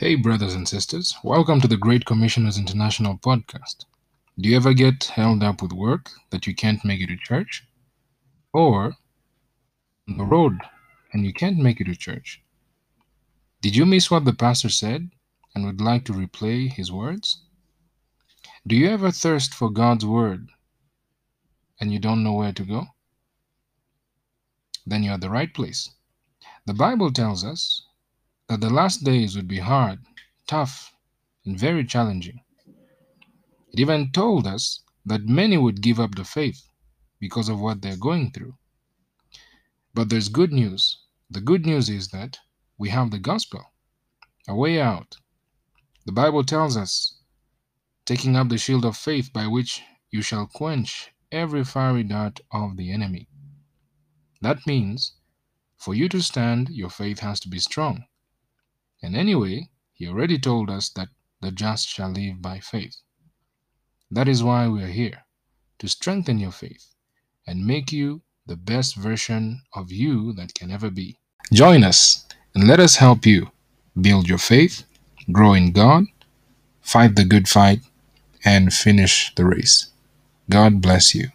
Hey, brothers and sisters, welcome to the Great Commissioners International podcast. Do you ever get held up with work that you can't make it to church? Or on the road and you can't make it to church? Did you miss what the pastor said and would like to replay his words? Do you ever thirst for God's word and you don't know where to go? Then you're at the right place. The Bible tells us that the last days would be hard, tough, and very challenging. It even told us that many would give up the faith because of what they're going through. But there's good news. The good news is that we have the gospel, a way out. The Bible tells us, taking up the shield of faith by which you shall quench every fiery dart of the enemy. That means for you to stand, your faith has to be strong. And anyway, he already told us that the just shall live by faith. That is why we are here to strengthen your faith and make you the best version of you that can ever be. Join us and let us help you build your faith, grow in God, fight the good fight, and finish the race. God bless you.